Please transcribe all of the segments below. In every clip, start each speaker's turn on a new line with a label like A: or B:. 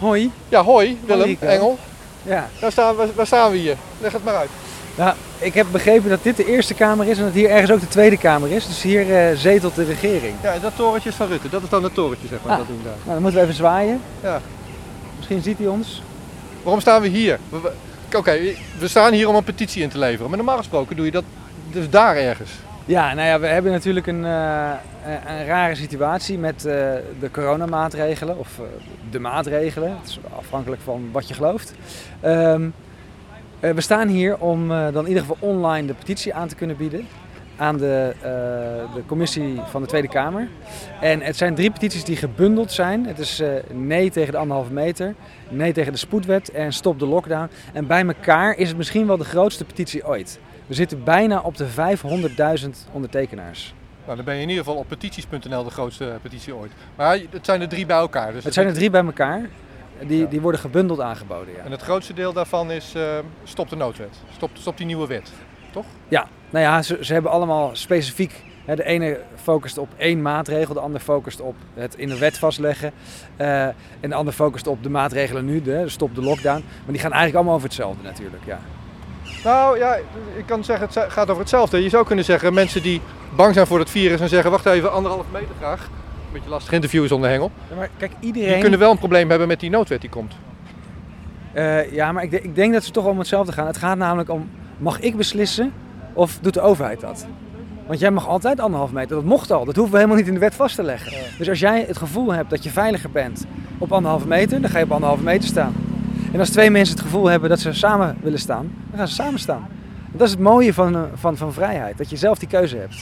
A: Hoi.
B: Ja, hoi Willem. Engel.
A: Ja.
B: Waar staan, we, waar staan we hier? Leg het maar uit.
A: Nou, ik heb begrepen dat dit de eerste kamer is en dat hier ergens ook de tweede kamer is. Dus hier eh, zetelt de regering.
B: Ja, dat torentje is van Rutte. Dat is dan het torentje, zeg maar.
A: Ah.
B: Dat doen daar.
A: Nou, dan moeten we even zwaaien.
B: Ja.
A: Misschien ziet hij ons.
B: Waarom staan we hier? Oké, we staan hier om een petitie in te leveren. Maar normaal gesproken doe je dat dus daar ergens.
A: Ja, nou ja, we hebben natuurlijk een, eh, een- rare situatie met eh, de coronamaatregelen. Of eh, de maatregelen. Het is afhankelijk van wat je gelooft. Ehm, eh, we staan hier om dan in ieder geval online de petitie aan te kunnen bieden. Aan de, de commissie van de Tweede Kamer. En het zijn drie petities die gebundeld zijn. Het is nee tegen de anderhalve meter, nee tegen de spoedwet en stop de lockdown. En bij elkaar is het misschien wel de grootste petitie ooit. We zitten bijna op de 500.000 ondertekenaars.
B: Nou, dan ben je in ieder geval op petities.nl de grootste eh, petitie ooit. Maar het zijn er drie bij elkaar. Dus
A: Het zijn er drie bij elkaar. Die,
B: Ja.
A: die worden gebundeld aangeboden. Ja.
B: En het grootste deel daarvan is eh, stop de noodwet. Stop, stop die nieuwe wet.
A: ja, nou ja, ze, ze hebben allemaal specifiek. Hè, de ene focust op één maatregel, de ander focust op het in de wet vastleggen. eh, en de ander focust op de maatregelen nu, de stop de lockdown. Maar die gaan eigenlijk allemaal over hetzelfde natuurlijk. Ja.
B: Nou ja, ik kan zeggen het gaat over hetzelfde. Je zou kunnen zeggen mensen die bang zijn voor het virus en zeggen wacht even, anderhalf meter graag. Een beetje lastig interview zonder hengel.
A: Ja, Maar kijk,
B: Die
A: iedereen.
B: kunnen wel een probleem hebben met die noodwet die komt.
A: Eh, ja, maar ik, ik denk dat ze toch om hetzelfde gaan. Het gaat namelijk om, mag ik beslissen of doet de overheid dat? Want jij mag altijd anderhalf meter, dat mocht al. Dat hoeven we helemaal niet in de wet vast te leggen. Dus als jij het gevoel hebt dat je veiliger bent op anderhalve meter, dan ga je op anderhalve meter staan. En als twee mensen het gevoel hebben dat ze samen willen staan, dan gaan ze samen staan. Dat is het mooie van, eh, van, van vrijheid, dat je zelf die keuze hebt.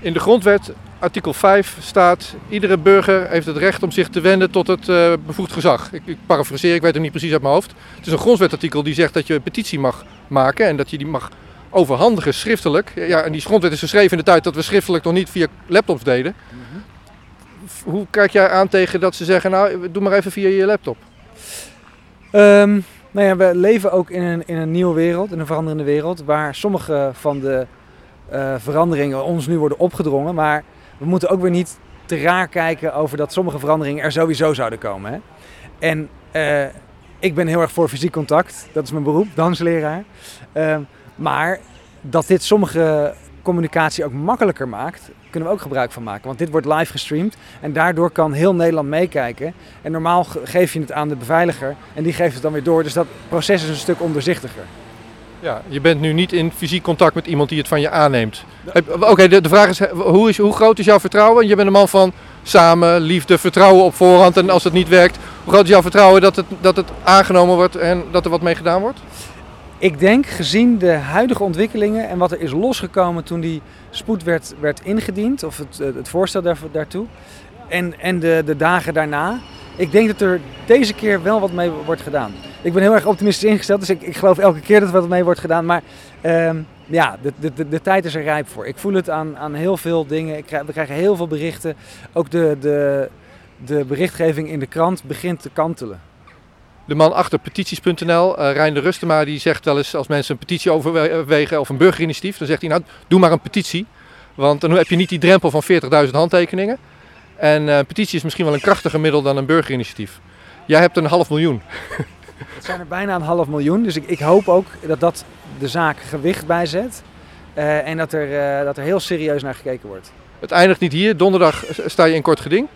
B: In de grondwet, artikel 5, staat iedere burger heeft het recht om zich te wenden tot het eh, bevoegd gezag. Ik, ik parafraseer, ik weet het niet precies uit mijn hoofd. Het is een grondwetartikel die zegt dat je een petitie mag maken en dat je die mag overhandigen schriftelijk. Ja, en die grondwet is geschreven in de tijd dat we schriftelijk nog niet via laptops deden. F- Hoe kijk jij aan tegen dat ze zeggen, nou, doe maar even via je laptop?
A: Ehm, nou ja, we leven ook in een, in een nieuwe wereld, in een veranderende wereld, waar sommige van de eh, veranderingen ons nu worden opgedrongen. Maar we moeten ook weer niet te raar kijken over dat sommige veranderingen er sowieso zouden komen. Hè? En eh, ik ben heel erg voor fysiek contact, dat is mijn beroep, dansleraar. Ehm, maar dat dit sommige communicatie ook makkelijker maakt, kunnen we ook gebruik van maken. Want dit wordt live gestreamd en daardoor kan heel Nederland meekijken. En normaal ge- geef je het aan de beveiliger en die geeft het dan weer door. Dus dat proces is een stuk onderzichtiger.
B: Ja, je bent nu niet in fysiek contact met iemand die het van je aanneemt. Oké, de, de vraag is hoe, is, hoe groot is jouw vertrouwen? Je bent een man van samen, liefde, vertrouwen op voorhand. En als het niet werkt, hoe groot is jouw vertrouwen dat het, dat het aangenomen wordt en dat er wat mee gedaan wordt?
A: Ik denk gezien de huidige ontwikkelingen en wat er is losgekomen toen die spoed werd, werd ingediend, of het, eh, het voorstel daar, daartoe, en, en de, de dagen daarna, ik denk dat er deze keer wel wat mee wordt gedaan. Ik ben heel erg optimistisch ingesteld, dus ik, ik geloof elke keer dat er wat mee wordt gedaan. Maar ehm, ja, de, de, de, de tijd is er rijp voor. Ik voel het aan, aan heel veel dingen. Ik krijg, we krijgen heel veel berichten. Ook de, de, de berichtgeving in de krant begint te kantelen.
B: De man achter petities.nl, eh Rijn de Rustema, die zegt wel eens als mensen een petitie overwegen of een burgerinitiatief, dan zegt hij nou doe maar een petitie. Want dan heb je niet die drempel van 40.000 handtekeningen. En eh, een petitie is misschien wel een krachtiger middel dan een burgerinitiatief. Jij hebt een half miljoen.
A: Het zijn er bijna een half miljoen. Dus ik, ik hoop ook dat dat de zaak gewicht bijzet. Eh, en dat er, dat er heel serieus naar gekeken wordt.
B: Het eindigt niet hier. Donderdag sta je in kort geding.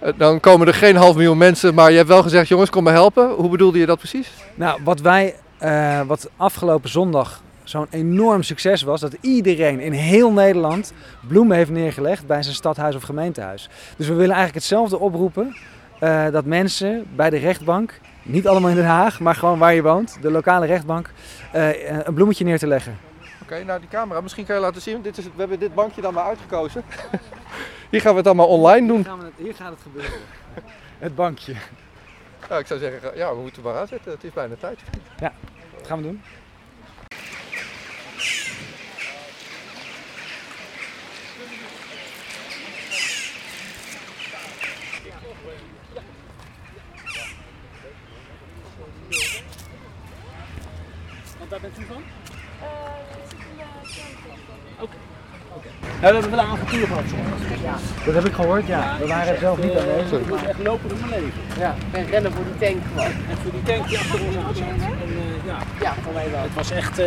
B: Eh, Dan komen er geen half miljoen mensen, maar je hebt wel gezegd, jongens, kom me helpen. Hoe bedoelde je dat precies?
A: Nou, wat wij, eh, wat afgelopen zondag zo'n enorm succes was, dat iedereen in heel Nederland bloemen heeft neergelegd bij zijn stadhuis of gemeentehuis. Dus we willen eigenlijk hetzelfde oproepen. eh, dat mensen bij de rechtbank, niet allemaal in Den Haag, maar gewoon waar je woont, de lokale rechtbank, eh, een bloemetje neer te leggen.
B: Oké, nou die camera, misschien kan je laten zien. Dit is we hebben dit bankje dan maar uitgekozen. hier gaan we het allemaal online doen.
A: hier gaat het gebeuren. Het bankje.
B: Ja, ik zou zeggen, ja, we moeten maar aanzetten. Het is bijna tijd.
A: Dat gaan we doen. Want daar bent u van?
C: ik zit in de kernklap. we hebben wel een avontuur gehad soms.
A: Ja. Dat heb ik gehoord, ja. We waren zelf niet aanwezig.
C: Ik moet echt lopen door mijn leven.
A: Ja.
D: En rennen voor die tank gewoon.
C: En voor die tank die achter ons aan zat. En, uh, ja,
D: ja, voor mij wel.
C: Het was echt... Uh...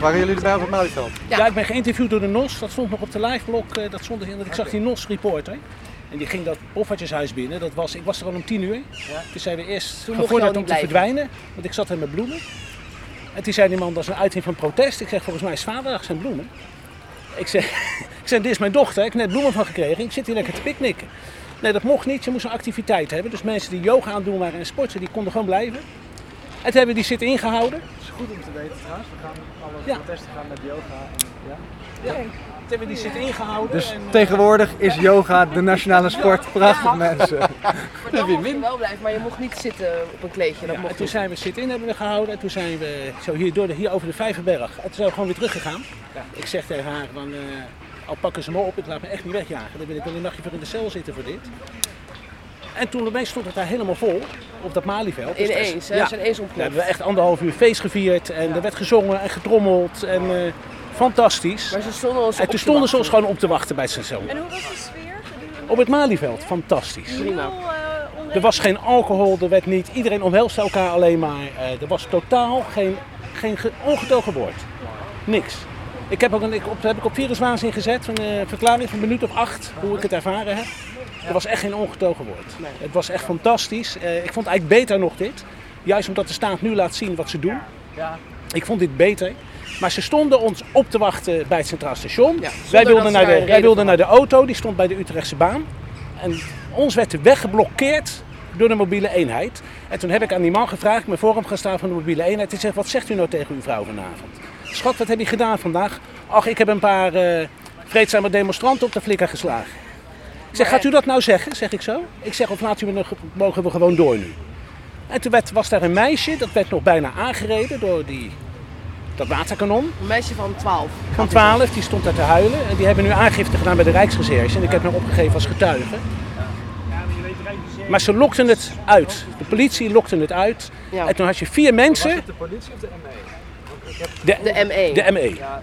B: Waren jullie erbij op het Malieveld?
C: Ja. ja. ik ben geïnterviewd door de NOS. Dat stond nog op de liveblog. Uh, dat stond erin. Ik zag die NOS-reporter. En die ging dat poffertjeshuis binnen. Dat was, ik was er al om tien uur. Ja. Toen zijn we eerst gevorderd om te verdwijnen. Want ik zat er met bloemen. En toen zei die man, dat is een uiting van protest. Ik zeg, volgens mij is vaderdag zijn bloemen. Ik zeg, ik zeg, dit is mijn dochter, ik heb net bloemen van gekregen. Ik zit hier lekker te picknicken. Nee, dat mocht niet. Je moest een activiteit hebben. Dus mensen die yoga aan het doen waren en sporten, die konden gewoon blijven. En toen hebben we die zitten ingehouden.
A: Dat is goed om te weten trouwens. We gaan alle ja. protesten gaan met yoga. En,
C: ja. ja. Toen hebben we die zitten ingehouden.
A: Dus en, tegenwoordig is yoga de nationale sport. Prachtig
D: ja,
A: mensen.
D: Maar dan mocht je wel blijven, maar je mocht niet zitten op een kleedje. Dat
C: ja,
D: mocht
C: en toen zijn we zitten in hebben we gehouden. En toen zijn we zo hier, door de, hier over de Vijverberg. En toen zijn we gewoon weer teruggegaan. Ja. Ik zeg tegen haar van... Uh, al pakken ze me op, ik laat me echt niet wegjagen. Dan wil ik wel een nachtje voor in de cel zitten voor dit. En toen opeens stond het daar helemaal vol, op dat Malieveld.
D: Dus Ineens, hè? Ja. zijn eens ontploft.
C: We hebben echt anderhalf uur feest gevierd en ja. er werd gezongen en getrommeld en uh, fantastisch.
D: Maar ze stonden ons
C: En toen stonden ze ons gewoon op te wachten bij het station.
E: En hoe was de sfeer?
C: Op het Malieveld, fantastisch.
D: Prima.
C: Er was geen alcohol, er werd niet, iedereen omhelste elkaar alleen maar. Uh, er was totaal geen, geen ongetogen woord. Niks. Ik heb ook een, ik op, heb ik op viruswaanzin gezet, een uh, verklaring van een minuut of acht, hoe ik het ervaren heb. Er was echt geen ongetogen woord.
D: Nee.
C: Het was echt fantastisch. Uh, ik vond eigenlijk beter nog dit. Juist omdat de staat nu laat zien wat ze doen.
D: Ja.
C: Ik vond dit beter. Maar ze stonden ons op te wachten bij het Centraal Station.
D: Ja,
C: wij wilden, naar de, wij wilden naar de auto, die stond bij de Utrechtse baan. En ons werd de weg geblokkeerd door de mobiele eenheid. En toen heb ik aan die man gevraagd, ik ben voor hem gaan staan van de mobiele eenheid. Hij zegt, wat zegt u nou tegen uw vrouw vanavond? Schat, wat heb je gedaan vandaag? Ach, ik heb een paar uh, vreedzame demonstranten op de flikker geslagen. Ik zeg, gaat u dat nou zeggen? Zeg ik zo. Ik zeg, of laat u me, mogen we gewoon door nu? En toen werd, was daar een meisje, dat werd nog bijna aangereden door die, dat waterkanon.
D: Een meisje van 12.
C: Van 12, die stond daar te huilen. En die hebben nu aangifte gedaan bij de Rijksrecherche. En ik heb hem opgegeven als getuige. Maar ze lokten het uit. De politie lokte het uit.
D: Ja.
C: En toen had je vier mensen.
A: Was het de politie of de ME?
C: De,
D: De ME.
C: de ME.
A: Ja,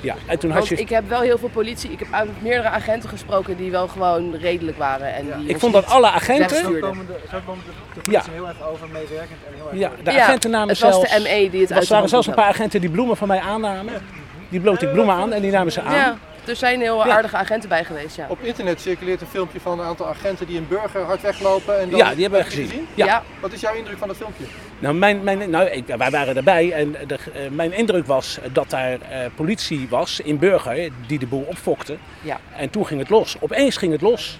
C: Ja, en toen had
D: Want
C: je.
D: ik heb wel heel veel politie, ik heb uit meerdere agenten gesproken die wel gewoon redelijk waren. En die
C: Ik vond dat alle agenten.
A: zo komen de, zo komen de, de politie heel erg over meewerkend en heel erg
C: Ja, de
D: Ja,
C: agenten namen
D: het was de ME die het
C: Er
D: uit de
C: waren zelfs een paar agenten die bloemen van mij aannamen. Die bloot ik bloemen aan en die namen ze aan.
D: Er zijn heel
C: Ja.
D: aardige agenten bij geweest, ja.
B: Op internet circuleert een filmpje van een aantal agenten die een burger hard weglopen. En dan...
C: Ja, die hebben we gezien. Ja.
D: Ja,
B: Wat is jouw indruk van dat filmpje?
C: Nou, mijn, mijn, nou ik, wij waren erbij en de, eh, mijn indruk was dat daar eh, politie was in Burger die de boel opfokte.
D: ja.
C: En toen ging het los. Opeens ging het los.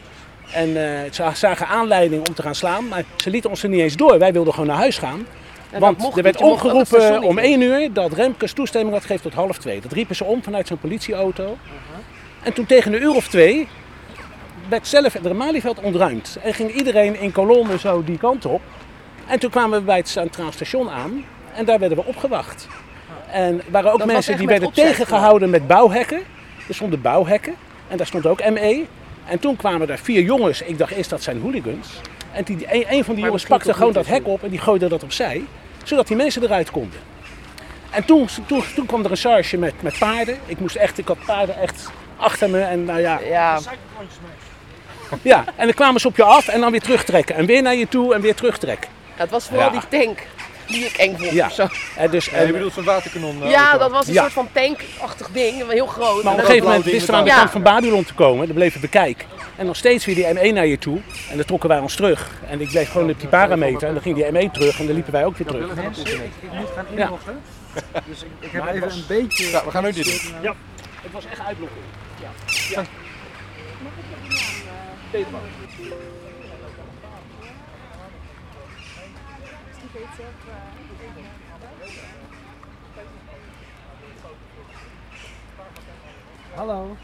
C: En eh, ze zagen aanleiding om te gaan slaan, maar ze lieten ons er niet eens door. Wij wilden gewoon naar huis gaan.
D: En
C: Want er werd
D: niet
C: om. 1 uur dat Remkes toestemming had gegeven tot half 2. Dat riepen ze om vanuit zo'n politieauto. En toen tegen een uur of twee werd zelf het Malieveld ontruimd. En ging iedereen in kolonnen zo die kant op. En toen kwamen we bij het Centraal Station aan en daar werden we opgewacht. En er waren ook
D: Dat
C: mensen die werden
D: opzet
C: tegengehouden met bouwhekken. Er stonden bouwhekken en daar stond ook ME. En toen kwamen er vier jongens, ik dacht eerst dat zijn hooligans. En die, een, een van die jongens pakte gewoon dat hek op en die gooide dat opzij. Zodat die mensen eruit konden. En toen, toen, toen kwam er een charge met, met paarden. Ik moest echt, ik had paarden echt achter me. En nou ja,
D: Ja,
C: ja, en dan kwamen ze op je af en dan weer terugtrekken. En weer naar je toe en weer terugtrekken.
D: het was vooral
C: Ja.
D: die tank die ik eng vond.
C: Ja.
D: of zo.
C: En dus,
B: Ja,
C: en,
B: je bedoelt zo'n waterkanon? eh,
D: ja dat was een
C: Ja.
D: soort van tankachtig ding, heel groot.
C: maar op
D: En
C: een gegeven moment wisten we aan de kant van Babylon te komen. Dan bleven we kijken. En nog steeds weer die M1 naar je toe. En dan trokken wij ons terug. En ik bleef gewoon op die parameter. En dan ging die M1 terug en dan liepen wij ook weer terug.
A: Mensen, ik, ik moet gaan
C: Ja.
A: Dus ik, ik heb
C: Maar het
A: even
C: was-
A: een beetje...
B: Ja, we gaan nu dit doen.
C: Ja, het was echt uitblokken. Ja. ja. Peterman.
A: Hallo.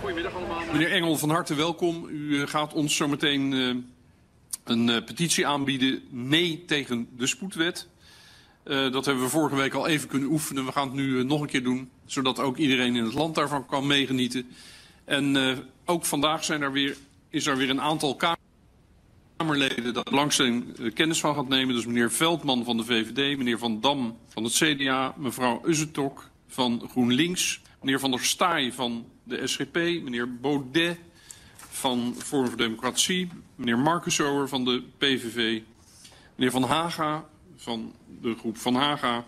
F: Goedemiddag allemaal. Meneer Engel, van harte welkom. U eh, gaat ons zometeen eh, een eh, petitie aanbieden. Nee tegen de spoedwet. Eh, dat hebben we vorige week al even kunnen oefenen. We gaan het nu nog een keer doen. Zodat ook iedereen in het land daarvan kan meegenieten. En eh, ook vandaag zijn er weer, is er weer een aantal kamer. Kamerleden dat belangstelling uh, kennis van gaat nemen. Dus meneer Veldman van de VVD, meneer Van Dam van het CDA, mevrouw Uzzetok van GroenLinks, meneer Van der Staaij van de SGP, meneer Baudet van Forum voor Democratie, meneer Marcussower van de PVV, meneer Van Haga van de groep Van Haga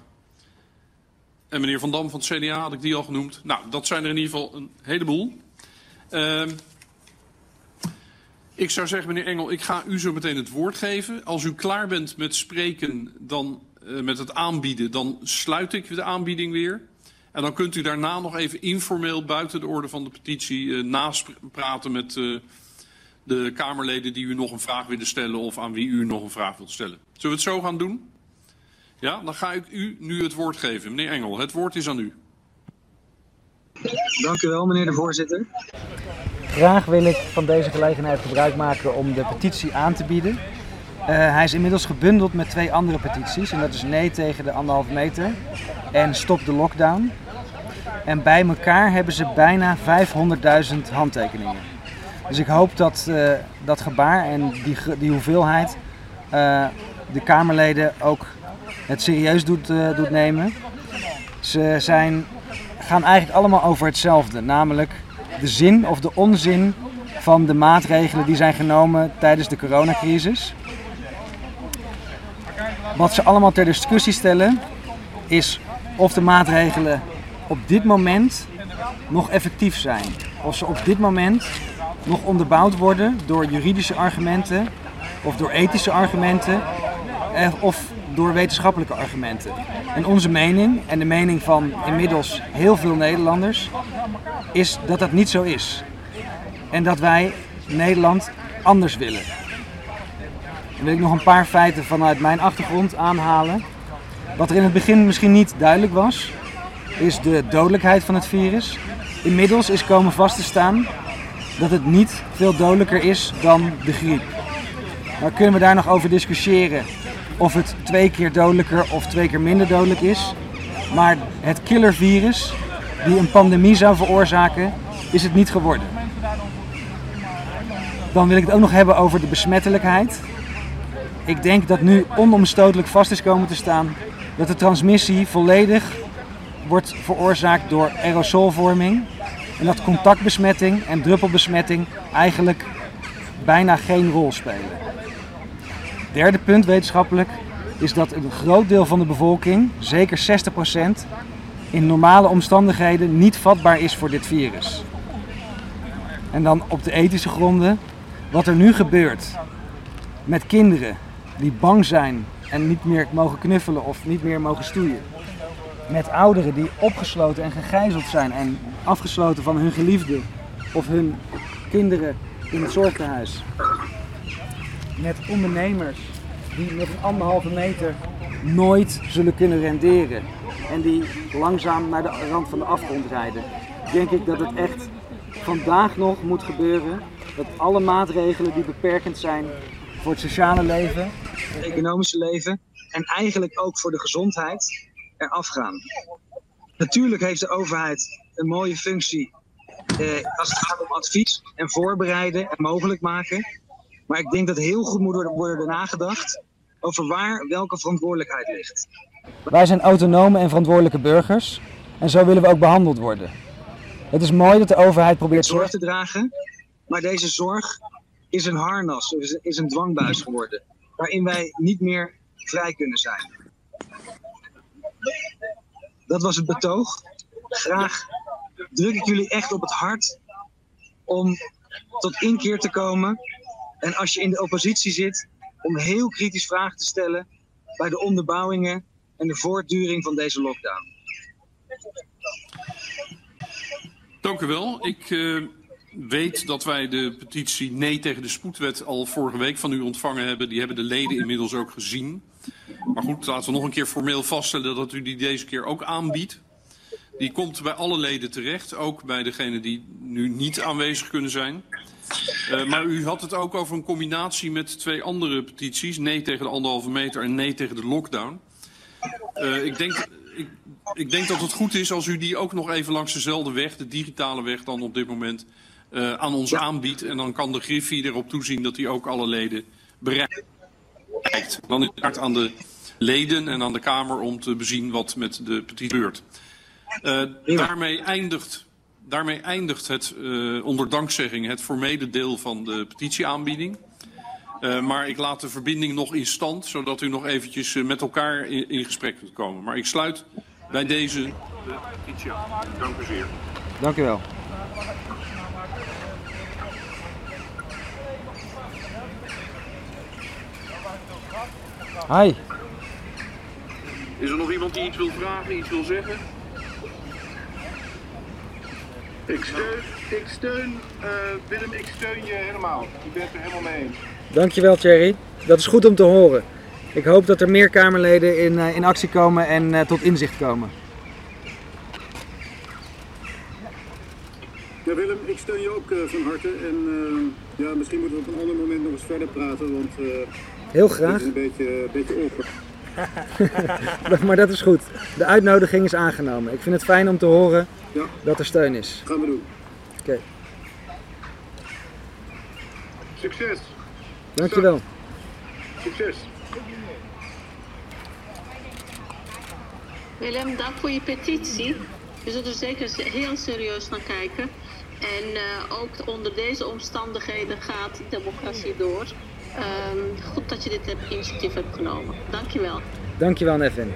F: en meneer Van Dam van het CDA, had ik die al genoemd. Nou, dat zijn er in ieder geval een heleboel. Uh, ik zou zeggen, meneer Engel, ik ga u zo meteen het woord geven. Als u klaar bent met spreken, dan, uh, met het aanbieden, dan sluit ik de aanbieding weer. En dan kunt u daarna nog even informeel buiten de orde van de petitie uh, napraten met uh, de Kamerleden die u nog een vraag willen stellen of aan wie u nog een vraag wilt stellen. Zullen we het zo gaan doen? Ja, dan ga ik u nu het woord geven. Meneer Engel, het woord is aan u.
E: Dank u wel, meneer de voorzitter.
A: Graag wil ik van deze gelegenheid gebruik maken om de petitie aan te bieden. Uh, hij is inmiddels gebundeld met twee andere petities. En dat is nee tegen de anderhalve meter en stop de lockdown. En bij elkaar hebben ze bijna 500.000 handtekeningen. Dus ik hoop dat uh, dat gebaar en die, die hoeveelheid uh, de Kamerleden ook het serieus doet, doet nemen. Ze zijn, gaan eigenlijk allemaal over hetzelfde, namelijk de zin of de onzin van de maatregelen die zijn genomen tijdens de coronacrisis. Wat ze allemaal ter discussie stellen is of de maatregelen op dit moment nog effectief zijn. Of ze op dit moment nog onderbouwd worden door juridische argumenten of door ethische argumenten of door wetenschappelijke argumenten. En onze mening, en de mening van inmiddels heel veel Nederlanders, is dat dat niet zo is. En dat wij Nederland anders willen. Dan wil ik nog een paar feiten vanuit mijn achtergrond aanhalen. Wat er in het begin misschien niet duidelijk was, is de dodelijkheid van het virus. Inmiddels is komen vast te staan dat het niet veel dodelijker is dan de griep. Maar kunnen we daar nog over discussiëren of het twee keer dodelijker of twee keer minder dodelijk is. Maar het killervirus die een pandemie zou veroorzaken, is het niet geworden. Dan wil ik het ook nog hebben over de besmettelijkheid. Ik denk dat nu onomstotelijk vast is komen te staan dat de transmissie volledig wordt veroorzaakt door aerosolvorming. En dat contactbesmetting en druppelbesmetting eigenlijk bijna geen rol spelen. Derde punt wetenschappelijk is dat een groot deel van de bevolking, zeker 60%, in normale omstandigheden niet vatbaar is voor dit virus. En dan op de ethische gronden, wat er nu gebeurt met kinderen die bang zijn en niet meer mogen knuffelen of niet meer mogen stoeien. Met ouderen die opgesloten en gegijzeld zijn en afgesloten van hun geliefde of hun kinderen in het zorgtehuis met ondernemers die met een anderhalve meter nooit zullen kunnen renderen. En die langzaam naar de rand van de afgrond rijden. Denk ik dat het echt vandaag nog moet gebeuren. Dat alle maatregelen die beperkend zijn voor het sociale leven,
E: het economische leven en eigenlijk ook voor de gezondheid eraf gaan. Natuurlijk heeft de overheid een mooie functie eh, als het gaat om advies en voorbereiden en mogelijk maken. Maar ik denk dat heel goed moet worden nagedacht over waar welke verantwoordelijkheid ligt.
A: Wij zijn autonome en verantwoordelijke burgers en zo willen we ook behandeld worden. Het is mooi dat de overheid probeert
E: zorg te dragen, maar deze zorg is een harnas, is een dwangbuis geworden, waarin wij niet meer vrij kunnen zijn. Dat was het betoog. Graag druk ik jullie echt op het hart om tot inkeer te komen en als je in de oppositie zit, om heel kritisch vragen te stellen bij de onderbouwingen en de voortduring van deze lockdown.
F: Dank u wel. Ik uh, weet dat wij de petitie Nee tegen de spoedwet al vorige week van u ontvangen hebben. Die hebben de leden inmiddels ook gezien. Maar goed, laten we nog een keer formeel vaststellen dat u die deze keer ook aanbiedt. Die komt bij alle leden terecht, ook bij degenen die nu niet aanwezig kunnen zijn. Uh, maar u had het ook over een combinatie met twee andere petities. Nee tegen de anderhalve meter en nee tegen de lockdown. Uh, ik, denk, ik, ik, denk dat het goed is als u die ook nog even langs dezelfde weg, de digitale weg dan op dit moment, uh, aan ons ja. aanbiedt. En dan kan de Griffie erop toezien dat hij ook alle leden bereikt. Dan is het aan de leden en aan de Kamer om te bezien wat met de petitie gebeurt. Daarmee eindigt daarmee eindigt het, uh, onder dankzegging, het formele deel van de petitieaanbieding. Uh, maar ik laat de verbinding nog in stand, zodat u nog eventjes uh, met elkaar in, in, gesprek kunt komen. Maar ik sluit bij deze de petitie aan. Dank u zeer.
A: Dank u wel. Hi.
F: Is er nog iemand die iets wil vragen, iets wil zeggen?
G: Ik steun, ik steun uh, Willem, ik steun je helemaal. Ik ben het er helemaal mee eens.
A: Dankjewel Thierry. Dat is goed om te horen. Ik hoop dat er meer Kamerleden in, uh, in actie komen en uh, tot inzicht komen.
G: Ja Willem, ik steun je ook van harte. En ja, misschien moeten we op een ander moment nog eens verder praten, want
A: Heel graag.
G: het is een beetje, een beetje awkward.
A: maar dat is goed. De uitnodiging is aangenomen. Ik vind het fijn om te horen
G: ja.
A: dat er steun is.
G: Gaan we doen.
A: Oké. Okay.
G: Succes.
A: Dankjewel.
G: Succes.
H: Willem, dank voor je petitie. We zullen er zeker heel serieus naar kijken. En uh, ook onder deze omstandigheden gaat democratie door. Um, goed dat je dit initiatief hebt genomen. Dankjewel.
A: Dankjewel, Nevin.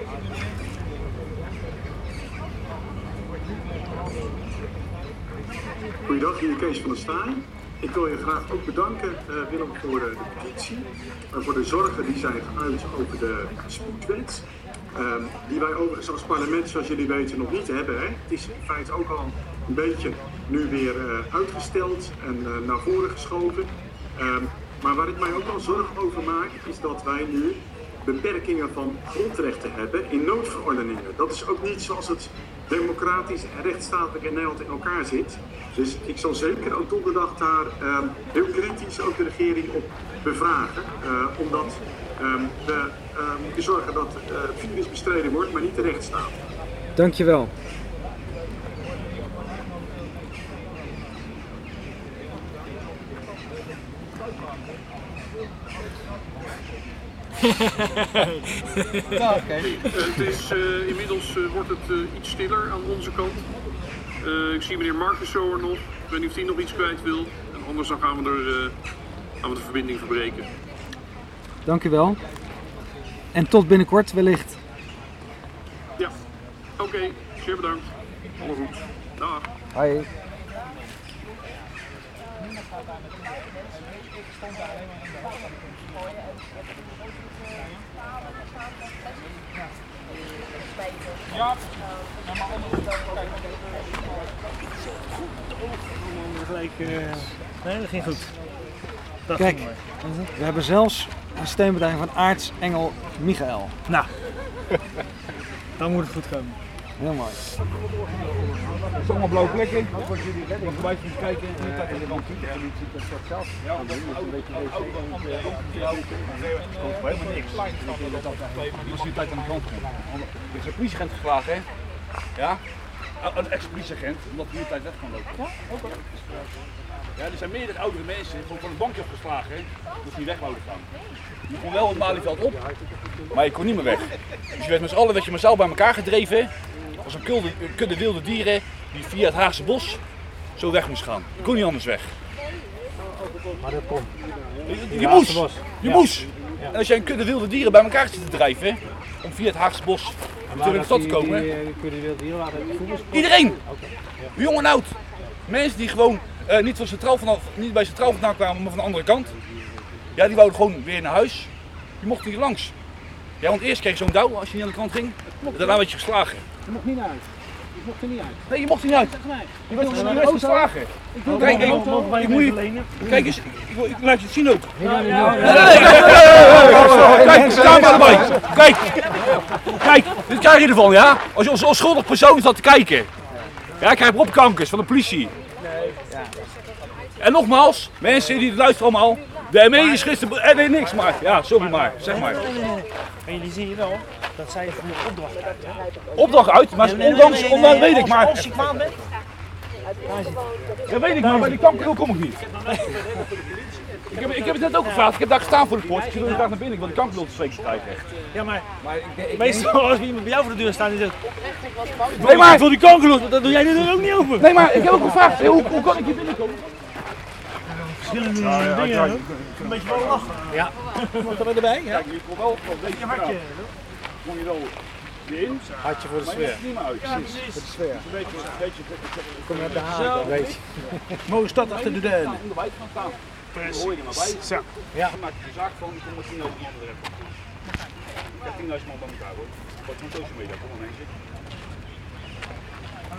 G: Goeiedag, hier Kees van der Staaij. Ik wil je graag ook bedanken, uh, Willem, voor de petitie. Uh, voor de zorgen die zijn geuit over de spoedwet. Um, die wij overigens als parlement, zoals jullie weten, nog niet hebben. Hè? Het is in feite ook al een beetje nu weer uitgesteld en naar voren geschoven. Um, maar waar ik mij ook al zorgen over maak, is dat wij nu beperkingen van grondrechten hebben in noodverordeningen. Dat is ook niet zoals het democratisch en rechtsstatelijk in Nederland in elkaar zit. Dus ik zal zeker ook donderdag daar uh, heel kritisch ook de regering op bevragen. Uh, omdat um, we um, zorgen dat uh, virus bestreden wordt, maar niet de rechtsstaat.
A: Dankjewel.
F: Nou, okay. het is, uh, inmiddels uh, wordt het uh, iets stiller aan onze kant. ik zie meneer Marcus zo er nog. Ik weet niet of hij nog iets kwijt wil. En anders dan gaan we, er, gaan we de verbinding verbreken.
A: Dank u wel. En tot binnenkort wellicht.
F: Ja, oké. Okay. Zeer bedankt. Alle goed. Dag.
A: Hoi.
I: Ja, maar gelijk. Uh... Nee, dat ging goed. Dat
A: Kijk,
I: ging
A: we hebben zelfs een steunbetuiging van aartsengel Michael.
I: Nou, dan moet het goed komen.
A: Heel mooi.
J: Het is allemaal blauwe plekken. Wat jullie voorbij kunt kijken en niet dat in de rand ziet. Niet ziet dat dat zelf. Ja, dat is een beetje helemaal niks. Als je tijd aan de kant komt. Er is een politieagent geslagen, hè? Ja? Een ex-politieagent, omdat hij nu tijd weg kan lopen. Ja, ook Ja, er zijn meerdere oudere mensen die van het bankje afgeslagen, hè? Dat ze niet weg wouden gaan. Je kon wel het Malieveld op, maar je kon niet meer weg. Dus je werd met z'n allen werd je massaal bij elkaar gedreven als een kudde, kudde wilde dieren die via het Haagse bos zo weg moest gaan. Je kon niet anders weg.
I: Maar dat kon.
J: Je, je moest. Je ja. moest. En als jij een kudde wilde dieren bij elkaar zit te drijven, om via het Haagse bos terug in de stad te komen.
I: Die, die, die
J: Iedereen! Okay. Ja. Jong en oud. Mensen die gewoon uh, niet, van centraal vanaf, niet bij centraal vandaan kwamen, maar van de andere kant. Ja, die wouden gewoon weer naar huis. Die mochten hier langs. Ja, want eerst kreeg je zo'n douw als je niet aan de kant ging. Daarna werd je geslagen.
I: Je mocht niet naar huis. Je mocht er niet uit.
J: Nee, je mocht er niet uit. Je werd, geslagen.
I: Ik doe Kijk, ik, ik, moet je,
J: kijk eens, ik, ik, laat je het zien ook. Kijk, camera erbij. Kijk, kijk, dit krijg je ervan, ja? Als je als onschuldig persoon staat te kijken. Ja, ik krijg opkankers van de politie. En nogmaals, mensen die luisteren allemaal, de ME is gisteren... Eh, nee, niks maar. Ja, sorry maar. Zeg maar.
I: En jullie zien wel dat zij gewoon opdracht uit.
J: Opdracht uit? Maar ondanks, ondanks weet ik maar...
I: Als je kwaad bent...
J: Dat weet ik maar, bij die kanker kom ik niet. Ik heb, ik heb het net ook gevraagd. Ik heb daar gestaan voor de poort. Ik wil graag naar binnen. Ik wil de kankerlotensweek krijgen. echt.
I: Ja, maar
J: Maar ik, ik,
I: meestal als iemand bij jou voor de deur staat en zegt...
J: Nee, maar-
I: Ik wil die kankerloot, dan doe jij deur ook niet open.
J: Nee, maar ik heb ook gevraagd. hey, hoe, hoe kan ik hier binnenkomen?
I: Verschillende dingen. hè? Een beetje wel lachen. Ja. Wat er erbij? Ja.
J: Kijk, je komt wel van deze
I: Je hartje.
J: Kom je wel erin.
A: Hartje voor de sfeer.
J: komt niet meer uit.
I: Ja, precies.
A: Voor de sfeer.
J: Een beetje, een beetje,
A: Kom je op de haak, weet je.
C: Mooie stad achter de duinen.
J: Om de buiten gaan staan. Dan hoor je er maar bij.
I: Zo.
A: Ja.
J: Dan maak je de zaak van, ik kom met 10.000 man erin. Ik heb 10.000 man bij elkaar hoor. Wat van social media, kom maar mensen.